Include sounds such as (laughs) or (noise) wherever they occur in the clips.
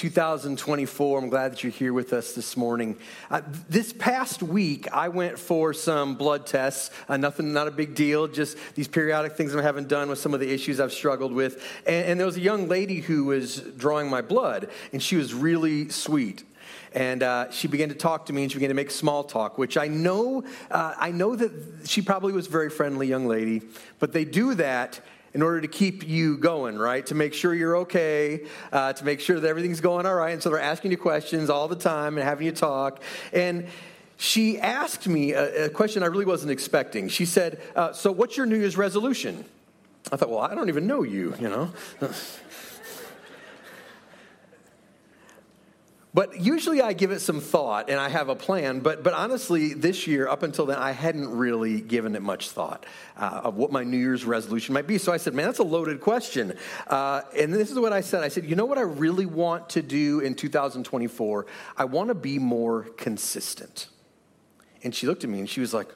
2024. I'm glad that you're here with us this morning. Uh, this past week, I went for some blood tests. Uh, nothing, not a big deal, just these periodic things I'm having done with some of the issues I've struggled with. And, and there was a young lady who was drawing my blood, and she was really sweet and uh, she began to talk to me and she began to make small talk which i know uh, i know that she probably was a very friendly young lady but they do that in order to keep you going, right? To make sure you're okay, uh, to make sure that everything's going all right. And so they're asking you questions all the time and having you talk. And she asked me a, a question I really wasn't expecting. She said, uh, So, what's your New Year's resolution? I thought, Well, I don't even know you, you know? (laughs) But usually I give it some thought and I have a plan. But, but honestly, this year, up until then, I hadn't really given it much thought uh, of what my New Year's resolution might be. So I said, man, that's a loaded question. Uh, and this is what I said I said, you know what I really want to do in 2024? I want to be more consistent. And she looked at me and she was like,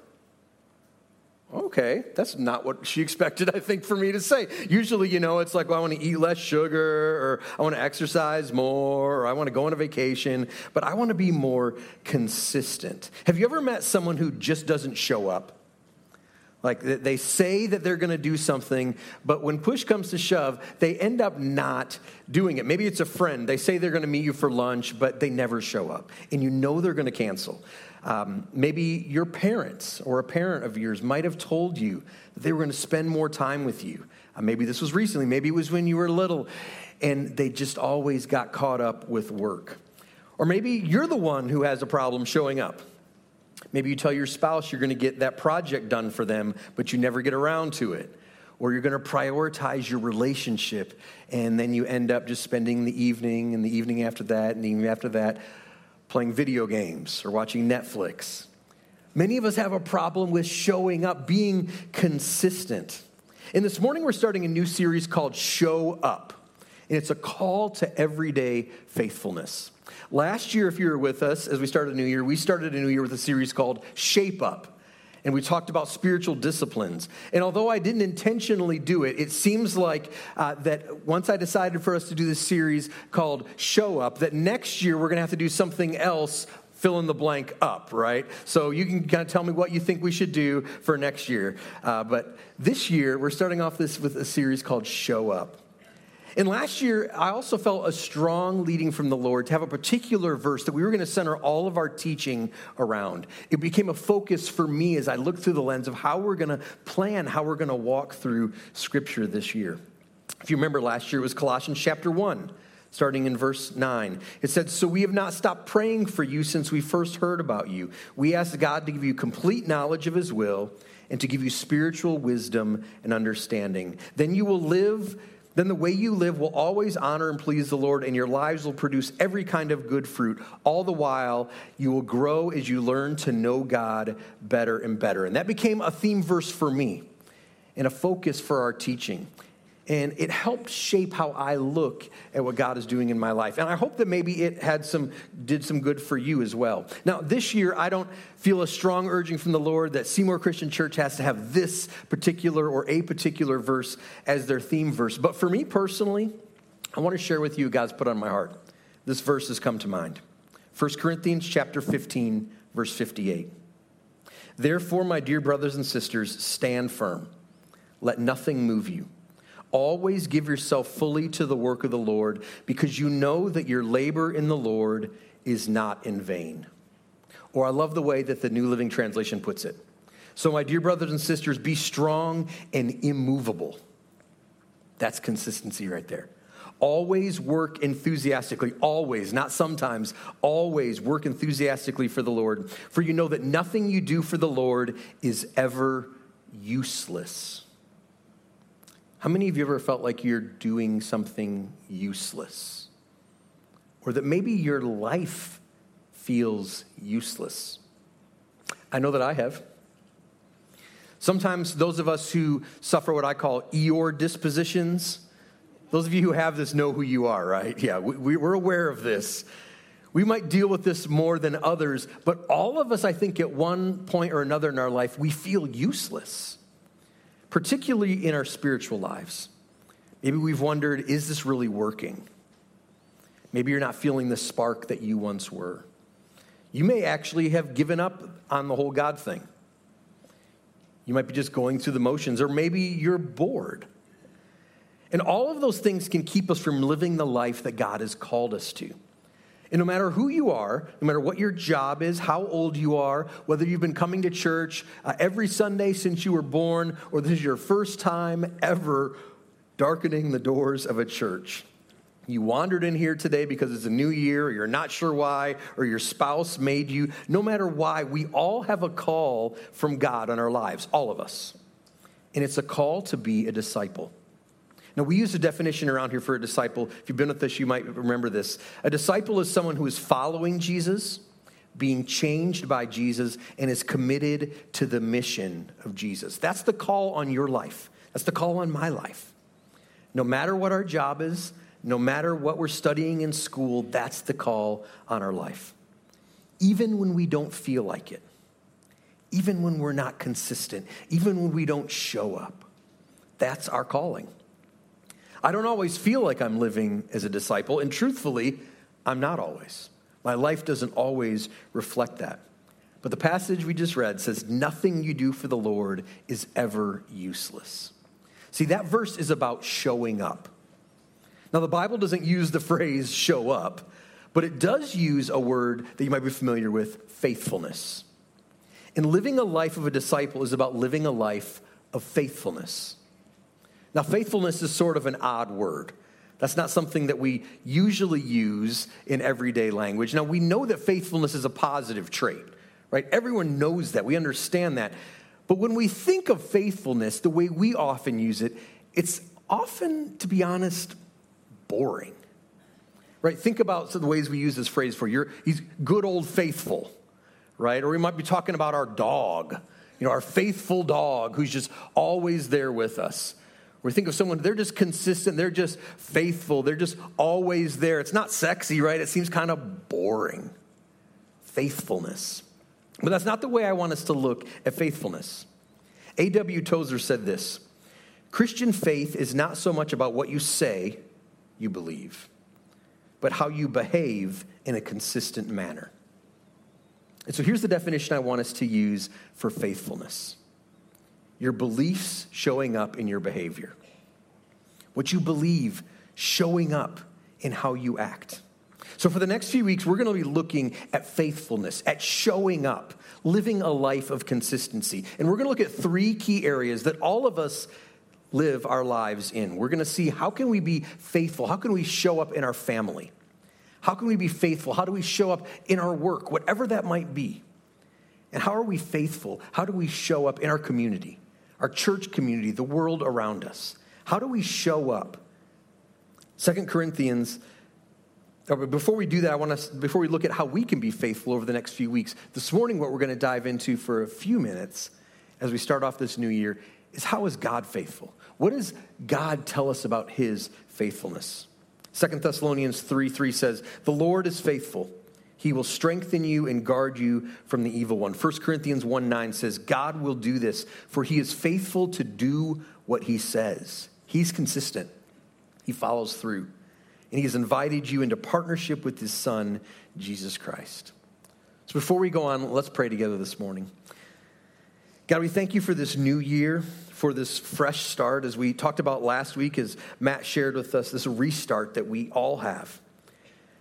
Okay, that's not what she (laughs) expected, I think, for me to say. Usually, you know, it's like, well, I want to eat less sugar, or I want to exercise more, or I want to go on a vacation, but I want to be more consistent. Have you ever met someone who just doesn't show up? Like they say that they're going to do something, but when push comes to shove, they end up not doing it. Maybe it's a friend. They say they're going to meet you for lunch, but they never show up. And you know they're going to cancel. Um, maybe your parents or a parent of yours might have told you that they were going to spend more time with you. Uh, maybe this was recently, maybe it was when you were little, and they just always got caught up with work. Or maybe you're the one who has a problem showing up. Maybe you tell your spouse you're going to get that project done for them, but you never get around to it. Or you're going to prioritize your relationship, and then you end up just spending the evening and the evening after that and the evening after that playing video games or watching Netflix. Many of us have a problem with showing up, being consistent. And this morning we're starting a new series called Show Up. And it's a call to everyday faithfulness. Last year, if you were with us as we started a new year, we started a new year with a series called Shape Up and we talked about spiritual disciplines. And although I didn't intentionally do it, it seems like uh, that once I decided for us to do this series called Show Up, that next year we're going to have to do something else fill in the blank up, right? So you can kind of tell me what you think we should do for next year. Uh, but this year, we're starting off this with a series called Show Up. And last year, I also felt a strong leading from the Lord to have a particular verse that we were going to center all of our teaching around. It became a focus for me as I looked through the lens of how we're going to plan, how we're going to walk through Scripture this year. If you remember last year, it was Colossians chapter 1 starting in verse 9. It said, So we have not stopped praying for you since we first heard about you. We ask God to give you complete knowledge of his will and to give you spiritual wisdom and understanding. Then you will live then the way you live will always honor and please the Lord, and your lives will produce every kind of good fruit. All the while, you will grow as you learn to know God better and better. And that became a theme verse for me and a focus for our teaching. And it helped shape how I look at what God is doing in my life. And I hope that maybe it had some, did some good for you as well. Now, this year, I don't feel a strong urging from the Lord that Seymour Christian Church has to have this particular or a particular verse as their theme verse. But for me personally, I want to share with you God's put on my heart. This verse has come to mind. 1 Corinthians chapter 15, verse 58. Therefore, my dear brothers and sisters, stand firm. Let nothing move you. Always give yourself fully to the work of the Lord because you know that your labor in the Lord is not in vain. Or I love the way that the New Living Translation puts it. So, my dear brothers and sisters, be strong and immovable. That's consistency right there. Always work enthusiastically, always, not sometimes, always work enthusiastically for the Lord, for you know that nothing you do for the Lord is ever useless. How many of you ever felt like you're doing something useless? Or that maybe your life feels useless? I know that I have. Sometimes those of us who suffer what I call Eeyore dispositions, those of you who have this know who you are, right? Yeah, we, are aware of this. We might deal with this more than others, but all of us, I think, at one point or another in our life, we feel useless particularly in our spiritual lives. Maybe we've wondered is this really working? Maybe you're not feeling the spark that you once were. You may actually have given up on the whole God thing. You might be just going through the motions, or maybe you're bored. And all of those things can keep us from living the life that God has called us to. And no matter who you are, no matter what your job is, how old you are, whether you've been coming to church uh, every Sunday since you were born, or this is your first time ever darkening the doors of a church, you wandered in here today because it's a new year, or you're not sure why, or your spouse made you. No matter why, we all have a call from God on our lives, all of us. And it's a call to be a disciple. Now, we use a definition around here for a disciple. If you've been with us, you might remember this. A disciple is someone who is following Jesus, being changed by Jesus, and is committed to the mission of Jesus. That's the call on your life. That's the call on my life. No matter what our job is, no matter what we're studying in school, that's the call on our life. Even when we don't feel like it, even when we're not consistent, even when we don't show up, that's our calling. I don't always feel like I'm living as a disciple, and truthfully, I'm not always. My life doesn't always reflect that. But the passage we just read says, Nothing you do for the Lord is ever useless. See, that verse is about showing up. Now, the Bible doesn't use the phrase show up, but it does use a word that you might be familiar with faithfulness. And living a life of a disciple is about living a life of faithfulness. Now, faithfulness is sort of an odd word. That's not something that we usually use in everyday language. Now, we know that faithfulness is a positive trait, right? Everyone knows that. We understand that. But when we think of faithfulness, the way we often use it, it's often, to be honest, boring. Right? Think about some of the ways we use this phrase for you're he's good old faithful, right? Or we might be talking about our dog, you know, our faithful dog who's just always there with us. Or think of someone, they're just consistent, they're just faithful, they're just always there. It's not sexy, right? It seems kind of boring. Faithfulness. But that's not the way I want us to look at faithfulness. A.W. Tozer said this Christian faith is not so much about what you say you believe, but how you behave in a consistent manner. And so here's the definition I want us to use for faithfulness your beliefs showing up in your behavior, what you believe showing up in how you act. So, for the next few weeks, we're going to be looking at faithfulness, at showing up, living a life of consistency. And we're going to look at three key areas that all of us live our lives in. We're going to see how can we be faithful? How can we show up in our family? How can we be faithful? How do we show up in our work, whatever that might be? And how are we faithful? How do we show up in our community, our church community, the world around us? How do we show up? Second Corinthians oh, before we do that, I want to, before we look at how we can be faithful over the next few weeks, this morning, what we're going to dive into for a few minutes as we start off this new year is how is God faithful? What does God tell us about his faithfulness? Second Thessalonians 3 3 says, The Lord is faithful. He will strengthen you and guard you from the evil one. 1 Corinthians 1 9 says, God will do this, for he is faithful to do what he says. He's consistent, he follows through. And he has invited you into partnership with his son, Jesus Christ. So before we go on, let's pray together this morning. God, we thank you for this new year for this fresh start, as we talked about last week, as Matt shared with us, this restart that we all have.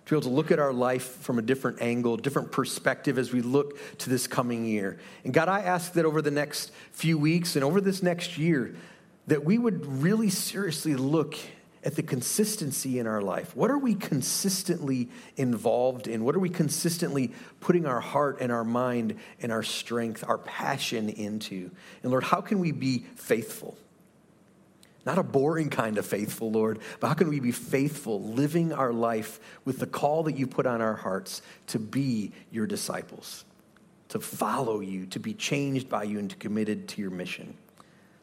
To be able to look at our life from a different angle, different perspective as we look to this coming year. And God, I ask that over the next few weeks and over this next year, that we would really seriously look at the consistency in our life. What are we consistently involved in? What are we consistently putting our heart and our mind and our strength, our passion into? And Lord, how can we be faithful? Not a boring kind of faithful, Lord, but how can we be faithful, living our life with the call that you put on our hearts to be your disciples, to follow you, to be changed by you, and to committed to your mission?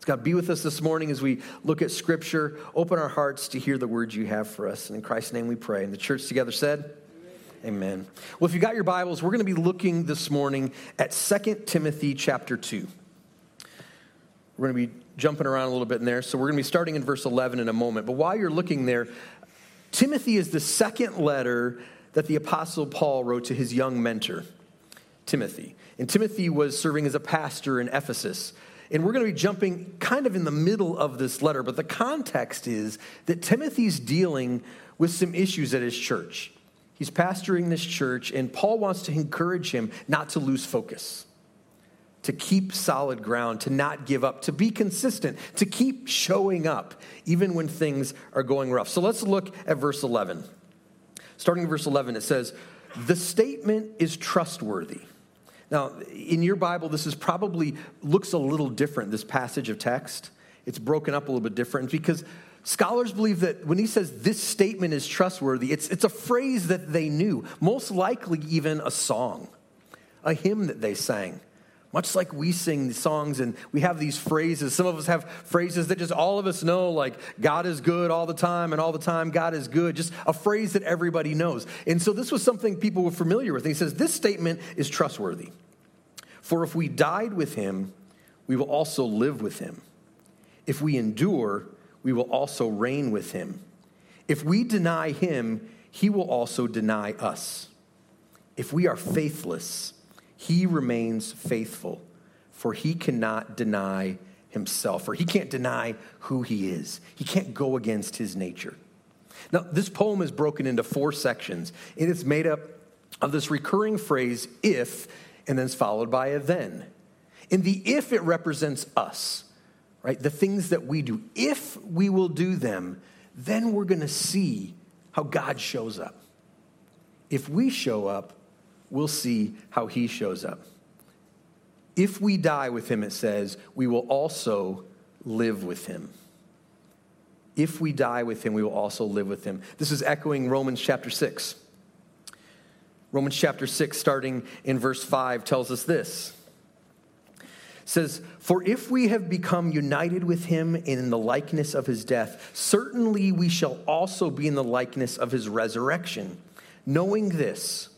God, be with us this morning as we look at Scripture. Open our hearts to hear the words you have for us. And in Christ's name we pray. And the church together said, Amen. Amen. Well, if you got your Bibles, we're going to be looking this morning at 2 Timothy chapter 2. We're going to be jumping around a little bit in there. So we're going to be starting in verse 11 in a moment. But while you're looking there, Timothy is the second letter that the Apostle Paul wrote to his young mentor, Timothy. And Timothy was serving as a pastor in Ephesus. And we're going to be jumping kind of in the middle of this letter, but the context is that Timothy's dealing with some issues at his church. He's pastoring this church, and Paul wants to encourage him not to lose focus, to keep solid ground, to not give up, to be consistent, to keep showing up, even when things are going rough. So let's look at verse 11. Starting in verse 11, it says, The statement is trustworthy. Now, in your Bible, this is probably looks a little different, this passage of text. It's broken up a little bit different because scholars believe that when he says this statement is trustworthy, it's, it's a phrase that they knew, most likely even a song, a hymn that they sang. Much like we sing songs and we have these phrases. Some of us have phrases that just all of us know, like God is good all the time, and all the time God is good. Just a phrase that everybody knows. And so this was something people were familiar with. And he says, This statement is trustworthy. For if we died with him, we will also live with him. If we endure, we will also reign with him. If we deny him, he will also deny us. If we are faithless, he remains faithful, for he cannot deny himself, or he can't deny who he is. He can't go against his nature. Now, this poem is broken into four sections, and it's made up of this recurring phrase, if, and then it's followed by a then. In the if, it represents us, right? The things that we do. If we will do them, then we're going to see how God shows up. If we show up, we'll see how he shows up. If we die with him, it says, we will also live with him. If we die with him, we will also live with him. This is echoing Romans chapter 6. Romans chapter 6, starting in verse 5, tells us this. It says, For if we have become united with him in the likeness of his death, certainly we shall also be in the likeness of his resurrection, knowing this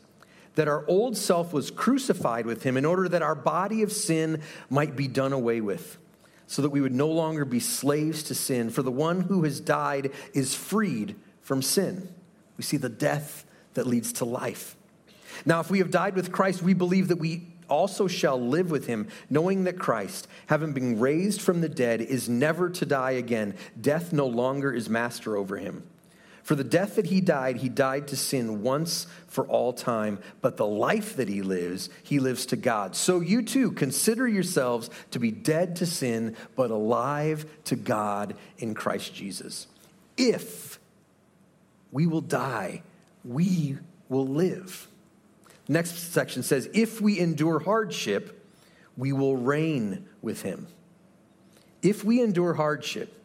that our old self was crucified with him in order that our body of sin might be done away with, so that we would no longer be slaves to sin. For the one who has died is freed from sin. We see the death that leads to life. Now, if we have died with Christ, we believe that we also shall live with him, knowing that Christ, having been raised from the dead, is never to die again. Death no longer is master over him. For the death that he died, he died to sin once for all time, but the life that he lives, he lives to God. So you too consider yourselves to be dead to sin, but alive to God in Christ Jesus. If we will die, we will live. Next section says, if we endure hardship, we will reign with him. If we endure hardship,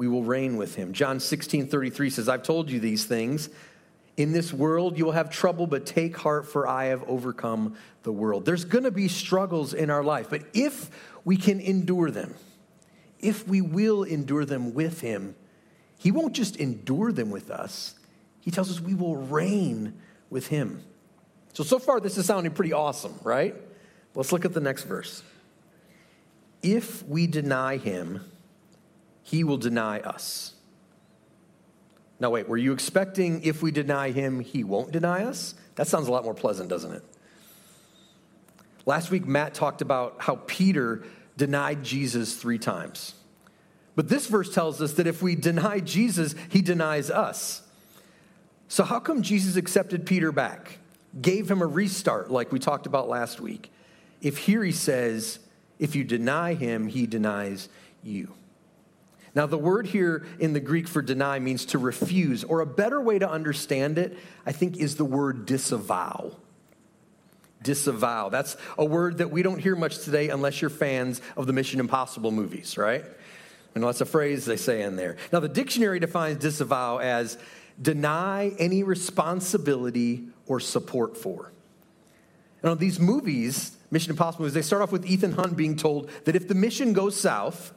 we will reign with him. John 16 33 says, I've told you these things. In this world, you will have trouble, but take heart, for I have overcome the world. There's going to be struggles in our life, but if we can endure them, if we will endure them with him, he won't just endure them with us. He tells us we will reign with him. So, so far, this is sounding pretty awesome, right? Let's look at the next verse. If we deny him, he will deny us. Now, wait, were you expecting if we deny him, he won't deny us? That sounds a lot more pleasant, doesn't it? Last week, Matt talked about how Peter denied Jesus three times. But this verse tells us that if we deny Jesus, he denies us. So, how come Jesus accepted Peter back, gave him a restart like we talked about last week? If here he says, if you deny him, he denies you. Now, the word here in the Greek for deny means to refuse, or a better way to understand it, I think, is the word disavow. Disavow. That's a word that we don't hear much today unless you're fans of the Mission Impossible movies, right? And that's a phrase they say in there. Now, the dictionary defines disavow as deny any responsibility or support for. Now, these movies, Mission Impossible movies, they start off with Ethan Hunt being told that if the mission goes south,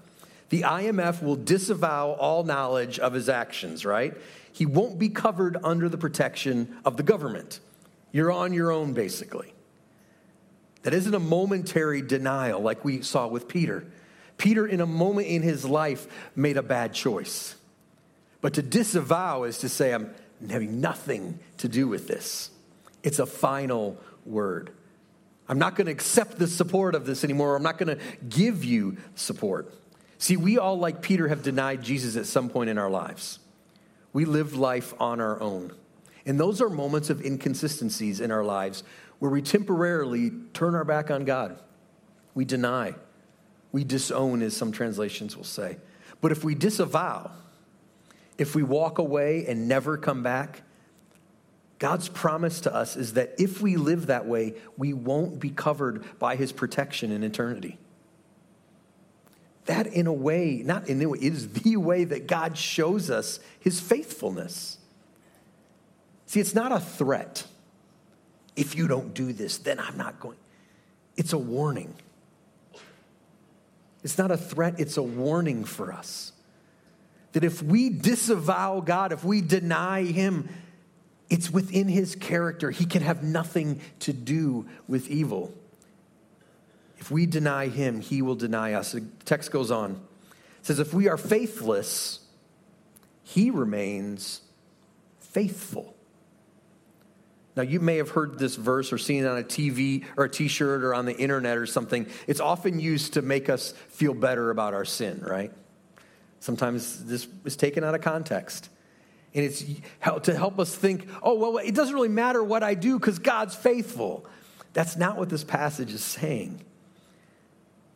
the IMF will disavow all knowledge of his actions, right? He won't be covered under the protection of the government. You're on your own, basically. That isn't a momentary denial like we saw with Peter. Peter, in a moment in his life, made a bad choice. But to disavow is to say, I'm having nothing to do with this. It's a final word. I'm not going to accept the support of this anymore. I'm not going to give you support. See, we all, like Peter, have denied Jesus at some point in our lives. We lived life on our own. And those are moments of inconsistencies in our lives where we temporarily turn our back on God. We deny. We disown, as some translations will say. But if we disavow, if we walk away and never come back, God's promise to us is that if we live that way, we won't be covered by his protection in eternity. That, in a way, not in a way, is the way that God shows us his faithfulness. See, it's not a threat. If you don't do this, then I'm not going. It's a warning. It's not a threat, it's a warning for us. That if we disavow God, if we deny Him, it's within His character. He can have nothing to do with evil. If we deny Him, He will deny us. The text goes on. It says, If we are faithless, He remains faithful. Now, you may have heard this verse or seen it on a TV or a t shirt or on the internet or something. It's often used to make us feel better about our sin, right? Sometimes this is taken out of context. And it's to help us think, oh, well, it doesn't really matter what I do because God's faithful. That's not what this passage is saying.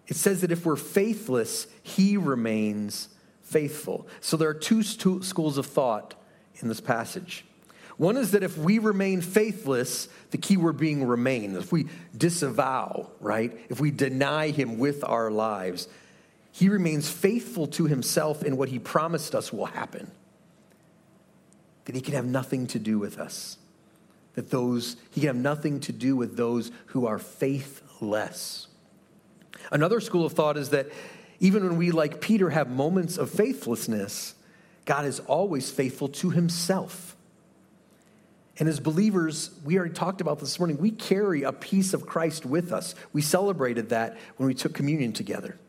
It says that if we're faithless, He remains faithful. So there are two schools of thought in this passage. One is that if we remain faithless, the key word being remain, if we disavow, right? If we deny him with our lives, he remains faithful to himself in what he promised us will happen. That he can have nothing to do with us. That those, he can have nothing to do with those who are faithless. Another school of thought is that even when we, like Peter, have moments of faithlessness, God is always faithful to himself. And as believers, we already talked about this morning, we carry a piece of Christ with us. We celebrated that when we took communion together.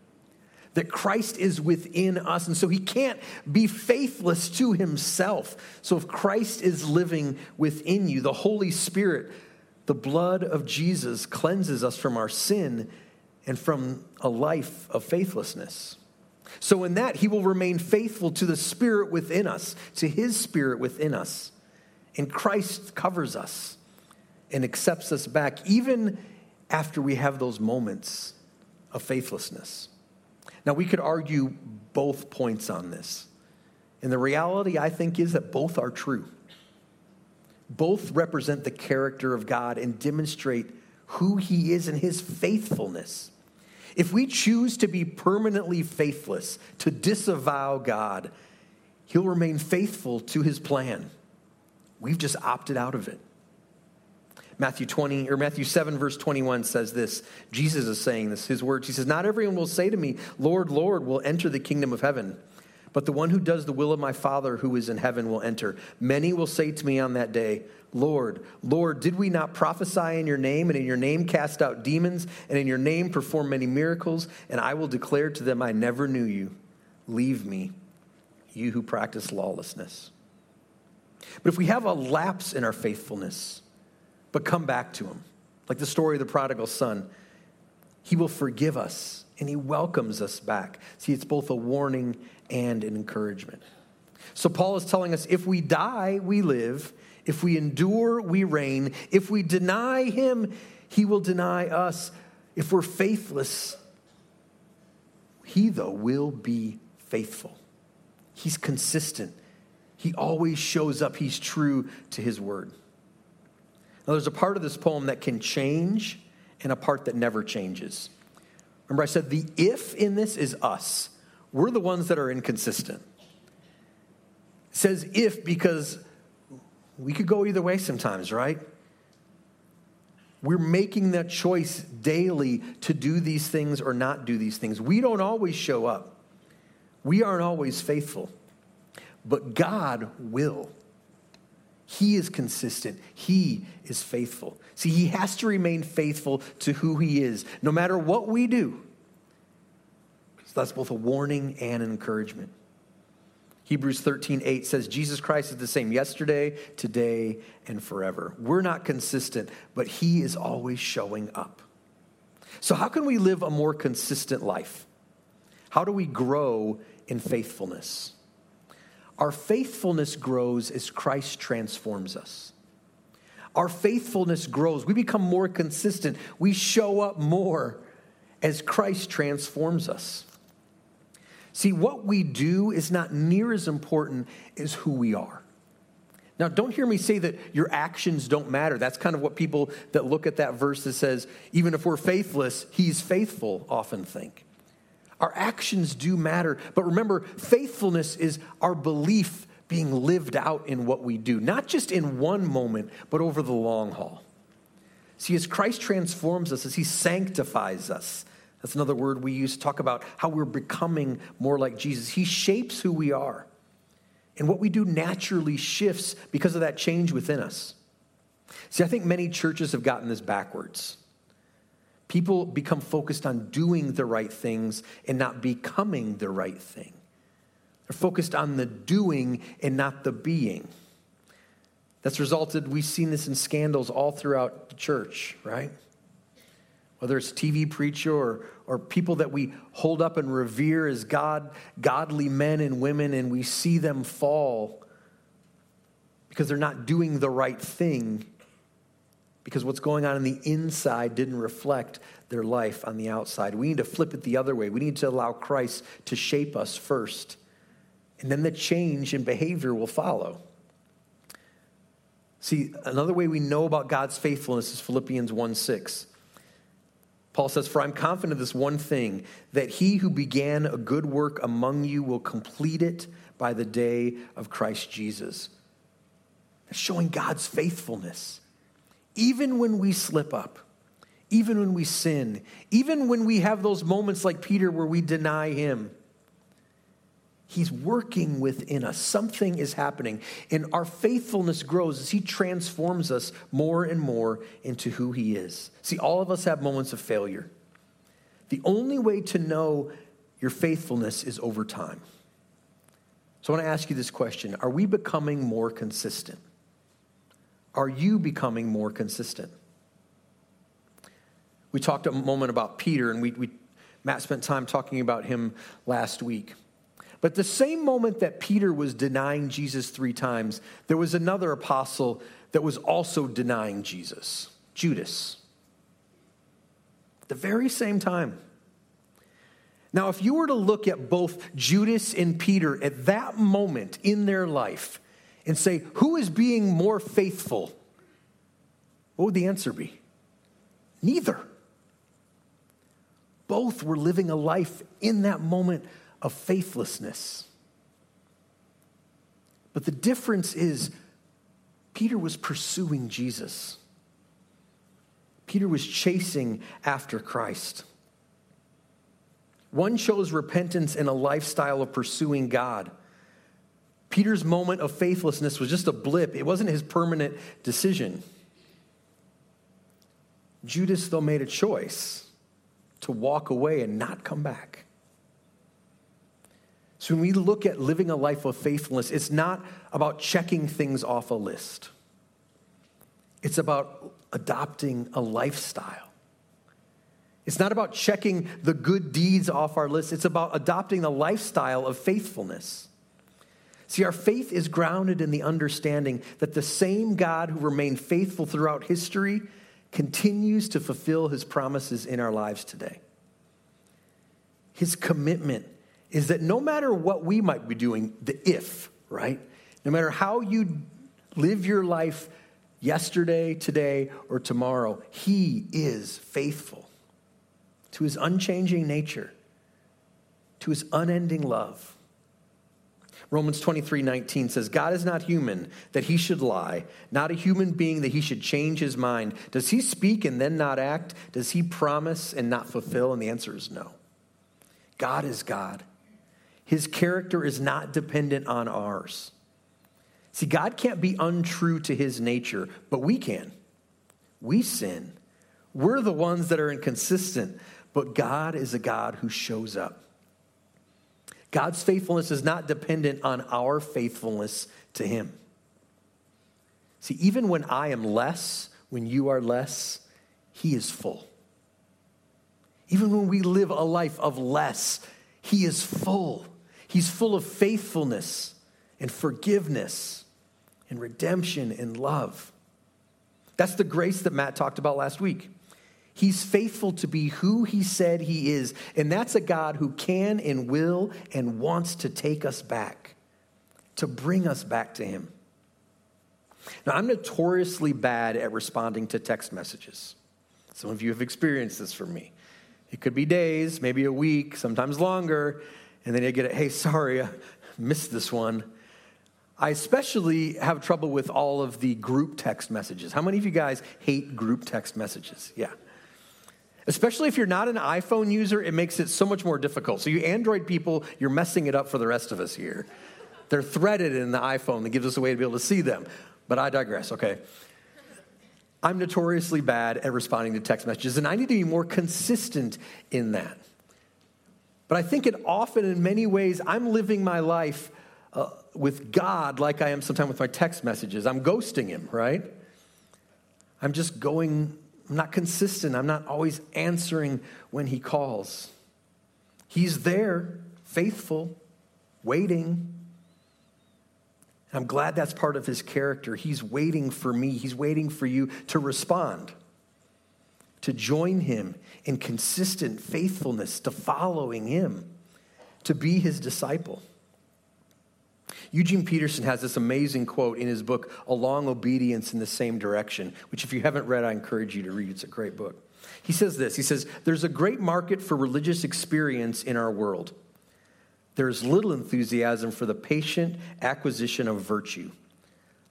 That Christ is within us, and so he can't be faithless to himself. So if Christ is living within you, the Holy Spirit, the blood of Jesus cleanses us from our sin and from a life of faithlessness. So in that, he will remain faithful to the Spirit within us, to his Spirit within us. And Christ covers us and accepts us back, even after we have those moments of faithlessness. Now, we could argue both points on this. And the reality, I think, is that both are true. Both represent the character of God and demonstrate who He is and His faithfulness. If we choose to be permanently faithless, to disavow God, He'll remain faithful to His plan. We've just opted out of it. Matthew 20 or Matthew 7 verse 21 says this. Jesus is saying this, his words. He says, "Not everyone will say to me, Lord, Lord, will enter the kingdom of heaven, but the one who does the will of my Father who is in heaven will enter. Many will say to me on that day, Lord, Lord, did we not prophesy in your name, and in your name cast out demons, and in your name perform many miracles? And I will declare to them, I never knew you. Leave me, you who practice lawlessness. But if we have a lapse in our faithfulness, but come back to Him, like the story of the prodigal son, He will forgive us and He welcomes us back. See, it's both a warning and an encouragement. So, Paul is telling us if we die, we live. If we endure, we reign. If we deny Him, He will deny us. If we're faithless, He, though, will be faithful. He's consistent. He always shows up. He's true to his word. Now, there's a part of this poem that can change and a part that never changes. Remember, I said the if in this is us. We're the ones that are inconsistent. It says if because we could go either way sometimes, right? We're making that choice daily to do these things or not do these things. We don't always show up, we aren't always faithful but God will. He is consistent. He is faithful. See, he has to remain faithful to who he is, no matter what we do. So that's both a warning and an encouragement. Hebrews 13, 8 says, Jesus Christ is the same yesterday, today, and forever. We're not consistent, but He is always showing up. So, how can we live a more consistent life? How do we grow in faithfulness? Our faithfulness grows as Christ transforms us. Our faithfulness grows. We become more consistent. We show up more as Christ transforms us. See, what we do is not near as important as who we are. Now, don't hear me say that your actions don't matter. That's kind of what people that look at that verse that says, even if we're faithless, he's faithful, often think. Our actions do matter. But remember, faithfulness is our belief being lived out in what we do, not just in one moment, but over the long haul. See, as Christ transforms us, as he sanctifies us, that's another word we use to talk about how we're becoming more like Jesus. He shapes who we are. And what we do naturally shifts because of that change within us. See, I think many churches have gotten this backwards. People become focused on doing the right things and not becoming the right thing. They're focused on the doing and not the being. That's resulted, we've seen this in scandals all throughout the church, right? Whether it's TV preacher or, or people that we hold up and revere as God, godly men and women, and we see them fall because they're not doing the right thing, because what's going on in the inside didn't reflect their life on the outside. We need to flip it the other way. We need to allow Christ to shape us first, and then the change in behavior will follow. See, another way we know about God's faithfulness is Philippians 1 6. Paul says, For I'm confident of this one thing, that he who began a good work among you will complete it by the day of Christ Jesus. That's showing God's faithfulness. Even when we slip up, even when we sin, even when we have those moments like Peter where we deny him, He's working within us. Something is happening. And our faithfulness grows as He transforms us more and more into who He is. See, all of us have moments of failure. The only way to know your faithfulness is over time. So I want to ask you this question Are we becoming more consistent? Are you becoming more consistent? We talked a moment about Peter, and we, we Matt spent time talking about him last week. But the same moment that Peter was denying Jesus three times, there was another apostle that was also denying Jesus Judas. The very same time. Now, if you were to look at both Judas and Peter at that moment in their life and say, who is being more faithful? What would the answer be? Neither. Both were living a life in that moment of faithlessness. But the difference is, Peter was pursuing Jesus. Peter was chasing after Christ. One shows repentance in a lifestyle of pursuing God. Peter's moment of faithlessness was just a blip, it wasn't his permanent decision. Judas, though, made a choice to walk away and not come back. So when we look at living a life of faithfulness, it's not about checking things off a list, it's about adopting a lifestyle. It's not about checking the good deeds off our list, it's about adopting a lifestyle of faithfulness. See, our faith is grounded in the understanding that the same God who remained faithful throughout history continues to fulfill his promises in our lives today. His commitment is that no matter what we might be doing, the if, right? No matter how you live your life yesterday, today, or tomorrow, He is faithful to His unchanging nature, to His unending love. Romans 23 19 says, God is not human that he should lie, not a human being that he should change his mind. Does he speak and then not act? Does he promise and not fulfill? And the answer is no. God is God. His character is not dependent on ours. See, God can't be untrue to his nature, but we can. We sin. We're the ones that are inconsistent, but God is a God who shows up. God's faithfulness is not dependent on our faithfulness to Him. See, even when I am less, when you are less, He is full. Even when we live a life of less, He is full. He's full of faithfulness and forgiveness and redemption and love. That's the grace that Matt talked about last week. He's faithful to be who he said he is. And that's a God who can and will and wants to take us back, to bring us back to him. Now, I'm notoriously bad at responding to text messages. Some of you have experienced this from me. It could be days, maybe a week, sometimes longer, and then you get it, hey, sorry, I missed this one. I especially have trouble with all of the group text messages. How many of you guys hate group text messages? Yeah. Especially if you're not an iPhone user, it makes it so much more difficult. So, you Android people, you're messing it up for the rest of us here. They're threaded in the iPhone that gives us a way to be able to see them. But I digress, okay? I'm notoriously bad at responding to text messages, and I need to be more consistent in that. But I think it often, in many ways, I'm living my life uh, with God like I am sometimes with my text messages. I'm ghosting Him, right? I'm just going, I'm not consistent. I'm not always answering when He calls. He's there, faithful, waiting. I'm glad that's part of His character. He's waiting for me, He's waiting for you to respond to join him in consistent faithfulness to following him, to be his disciple. Eugene Peterson has this amazing quote in his book, A Long Obedience in the Same Direction, which, if you haven't read, I encourage you to read. It's a great book. He says this He says, There's a great market for religious experience in our world. There's little enthusiasm for the patient acquisition of virtue,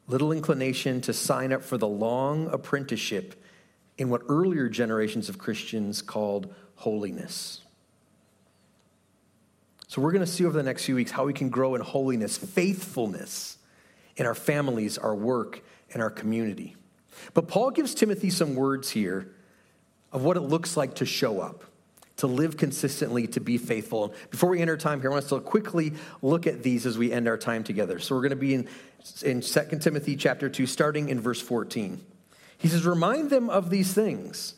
little inclination to sign up for the long apprenticeship in what earlier generations of Christians called holiness. So, we're going to see over the next few weeks how we can grow in holiness, faithfulness in our families, our work, and our community. But Paul gives Timothy some words here of what it looks like to show up, to live consistently, to be faithful. Before we end our time here, I want us to quickly look at these as we end our time together. So, we're going to be in, in 2 Timothy chapter 2, starting in verse 14. He says, Remind them of these things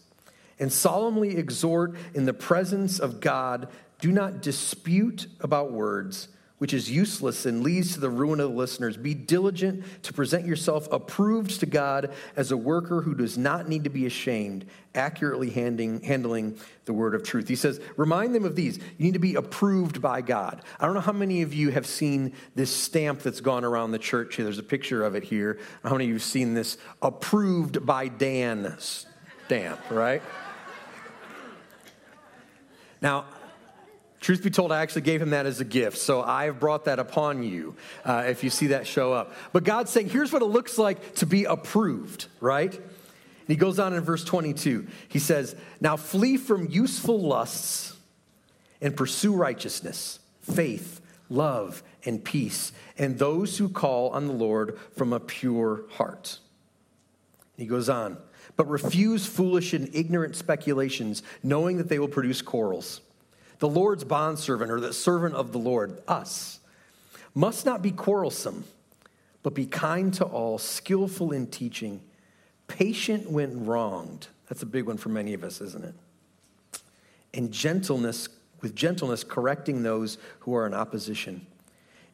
and solemnly exhort in the presence of God. Do not dispute about words, which is useless and leads to the ruin of the listeners. Be diligent to present yourself approved to God as a worker who does not need to be ashamed, accurately handing, handling the word of truth. He says, remind them of these. You need to be approved by God. I don't know how many of you have seen this stamp that's gone around the church here. There's a picture of it here. How many of you have seen this approved by Dan stamp, right? Now, Truth be told, I actually gave him that as a gift, so I have brought that upon you uh, if you see that show up. But God's saying, here's what it looks like to be approved, right? And he goes on in verse 22. He says, Now flee from useful lusts and pursue righteousness, faith, love, and peace, and those who call on the Lord from a pure heart. He goes on, but refuse foolish and ignorant speculations, knowing that they will produce quarrels. The Lord's bondservant, or the servant of the Lord, us, must not be quarrelsome, but be kind to all, skillful in teaching, patient when wronged. That's a big one for many of us, isn't it? And gentleness, with gentleness, correcting those who are in opposition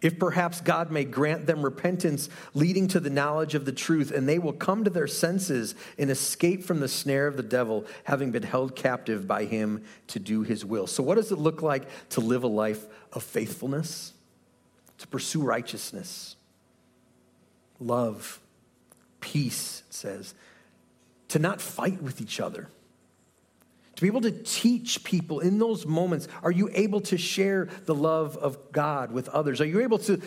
if perhaps God may grant them repentance leading to the knowledge of the truth, and they will come to their senses and escape from the snare of the devil, having been held captive by him to do his will. So, what does it look like to live a life of faithfulness? To pursue righteousness, love, peace, says, to not fight with each other to be able to teach people in those moments. Are you able to share the love of God with others? Are you able to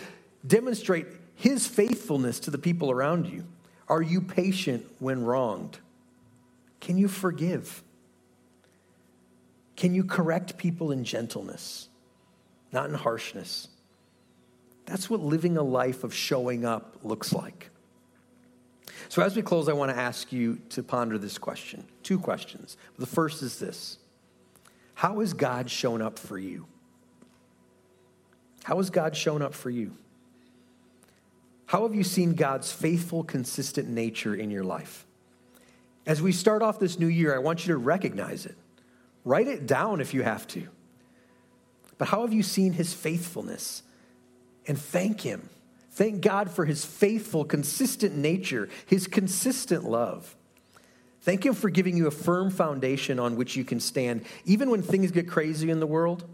demonstrate His faithfulness to the people around you? Are you patient when wronged? Can you forgive? Can you correct people in gentleness, not in harshness? That's what living a life of showing up looks like. So, as we close, I want to ask you to ponder this question two questions. The first is this How has God shown up for you? How has God shown up for you? How have you seen God's faithful, consistent nature in your life? As we start off this new year, I want you to recognize it. Write it down if you have to. But how have you seen his faithfulness? And thank him. Thank God for his faithful, consistent nature, his consistent love. Thank him for giving you a firm foundation on which you can stand, even when things get crazy in the world,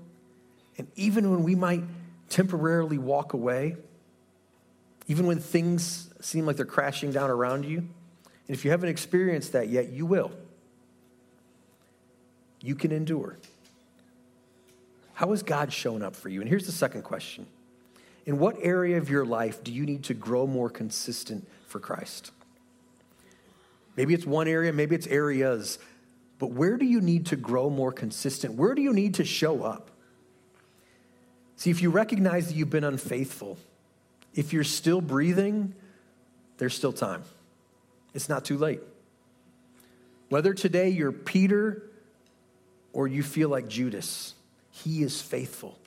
and even when we might temporarily walk away, even when things seem like they're crashing down around you. And if you haven't experienced that yet, you will. You can endure. How has God shown up for you? And here's the second question In what area of your life do you need to grow more consistent for Christ? Maybe it's one area, maybe it's areas, but where do you need to grow more consistent? Where do you need to show up? See, if you recognize that you've been unfaithful, if you're still breathing, there's still time. It's not too late. Whether today you're Peter or you feel like Judas, he is faithful.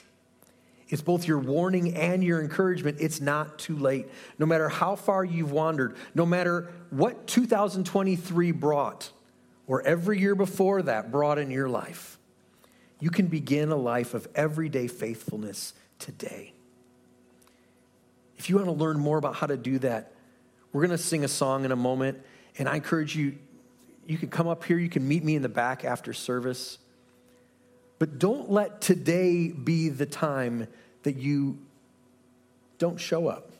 It's both your warning and your encouragement. It's not too late. No matter how far you've wandered, no matter what 2023 brought, or every year before that brought in your life, you can begin a life of everyday faithfulness today. If you want to learn more about how to do that, we're going to sing a song in a moment. And I encourage you, you can come up here, you can meet me in the back after service. But don't let today be the time that you don't show up.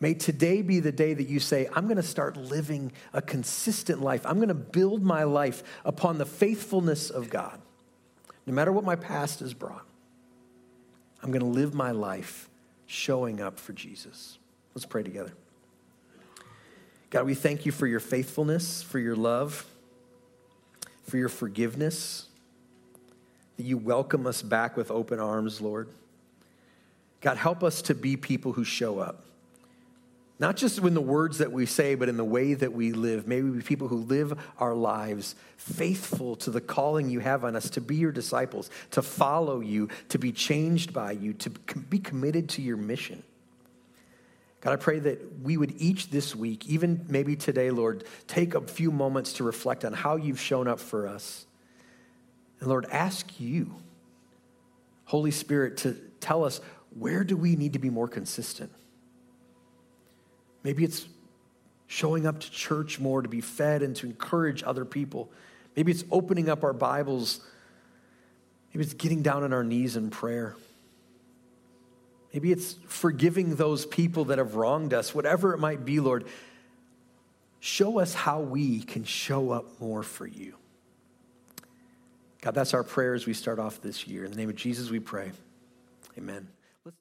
May today be the day that you say, I'm going to start living a consistent life. I'm going to build my life upon the faithfulness of God. No matter what my past has brought, I'm going to live my life showing up for Jesus. Let's pray together. God, we thank you for your faithfulness, for your love, for your forgiveness that you welcome us back with open arms, Lord. God, help us to be people who show up. Not just in the words that we say, but in the way that we live. May we be people who live our lives faithful to the calling you have on us to be your disciples, to follow you, to be changed by you, to be committed to your mission. God, I pray that we would each this week, even maybe today, Lord, take a few moments to reflect on how you've shown up for us. And Lord, ask you, Holy Spirit, to tell us where do we need to be more consistent? Maybe it's showing up to church more to be fed and to encourage other people. Maybe it's opening up our Bibles. Maybe it's getting down on our knees in prayer. Maybe it's forgiving those people that have wronged us, whatever it might be, Lord. Show us how we can show up more for you. God, that's our prayer as we start off this year. In the name of Jesus, we pray. Amen.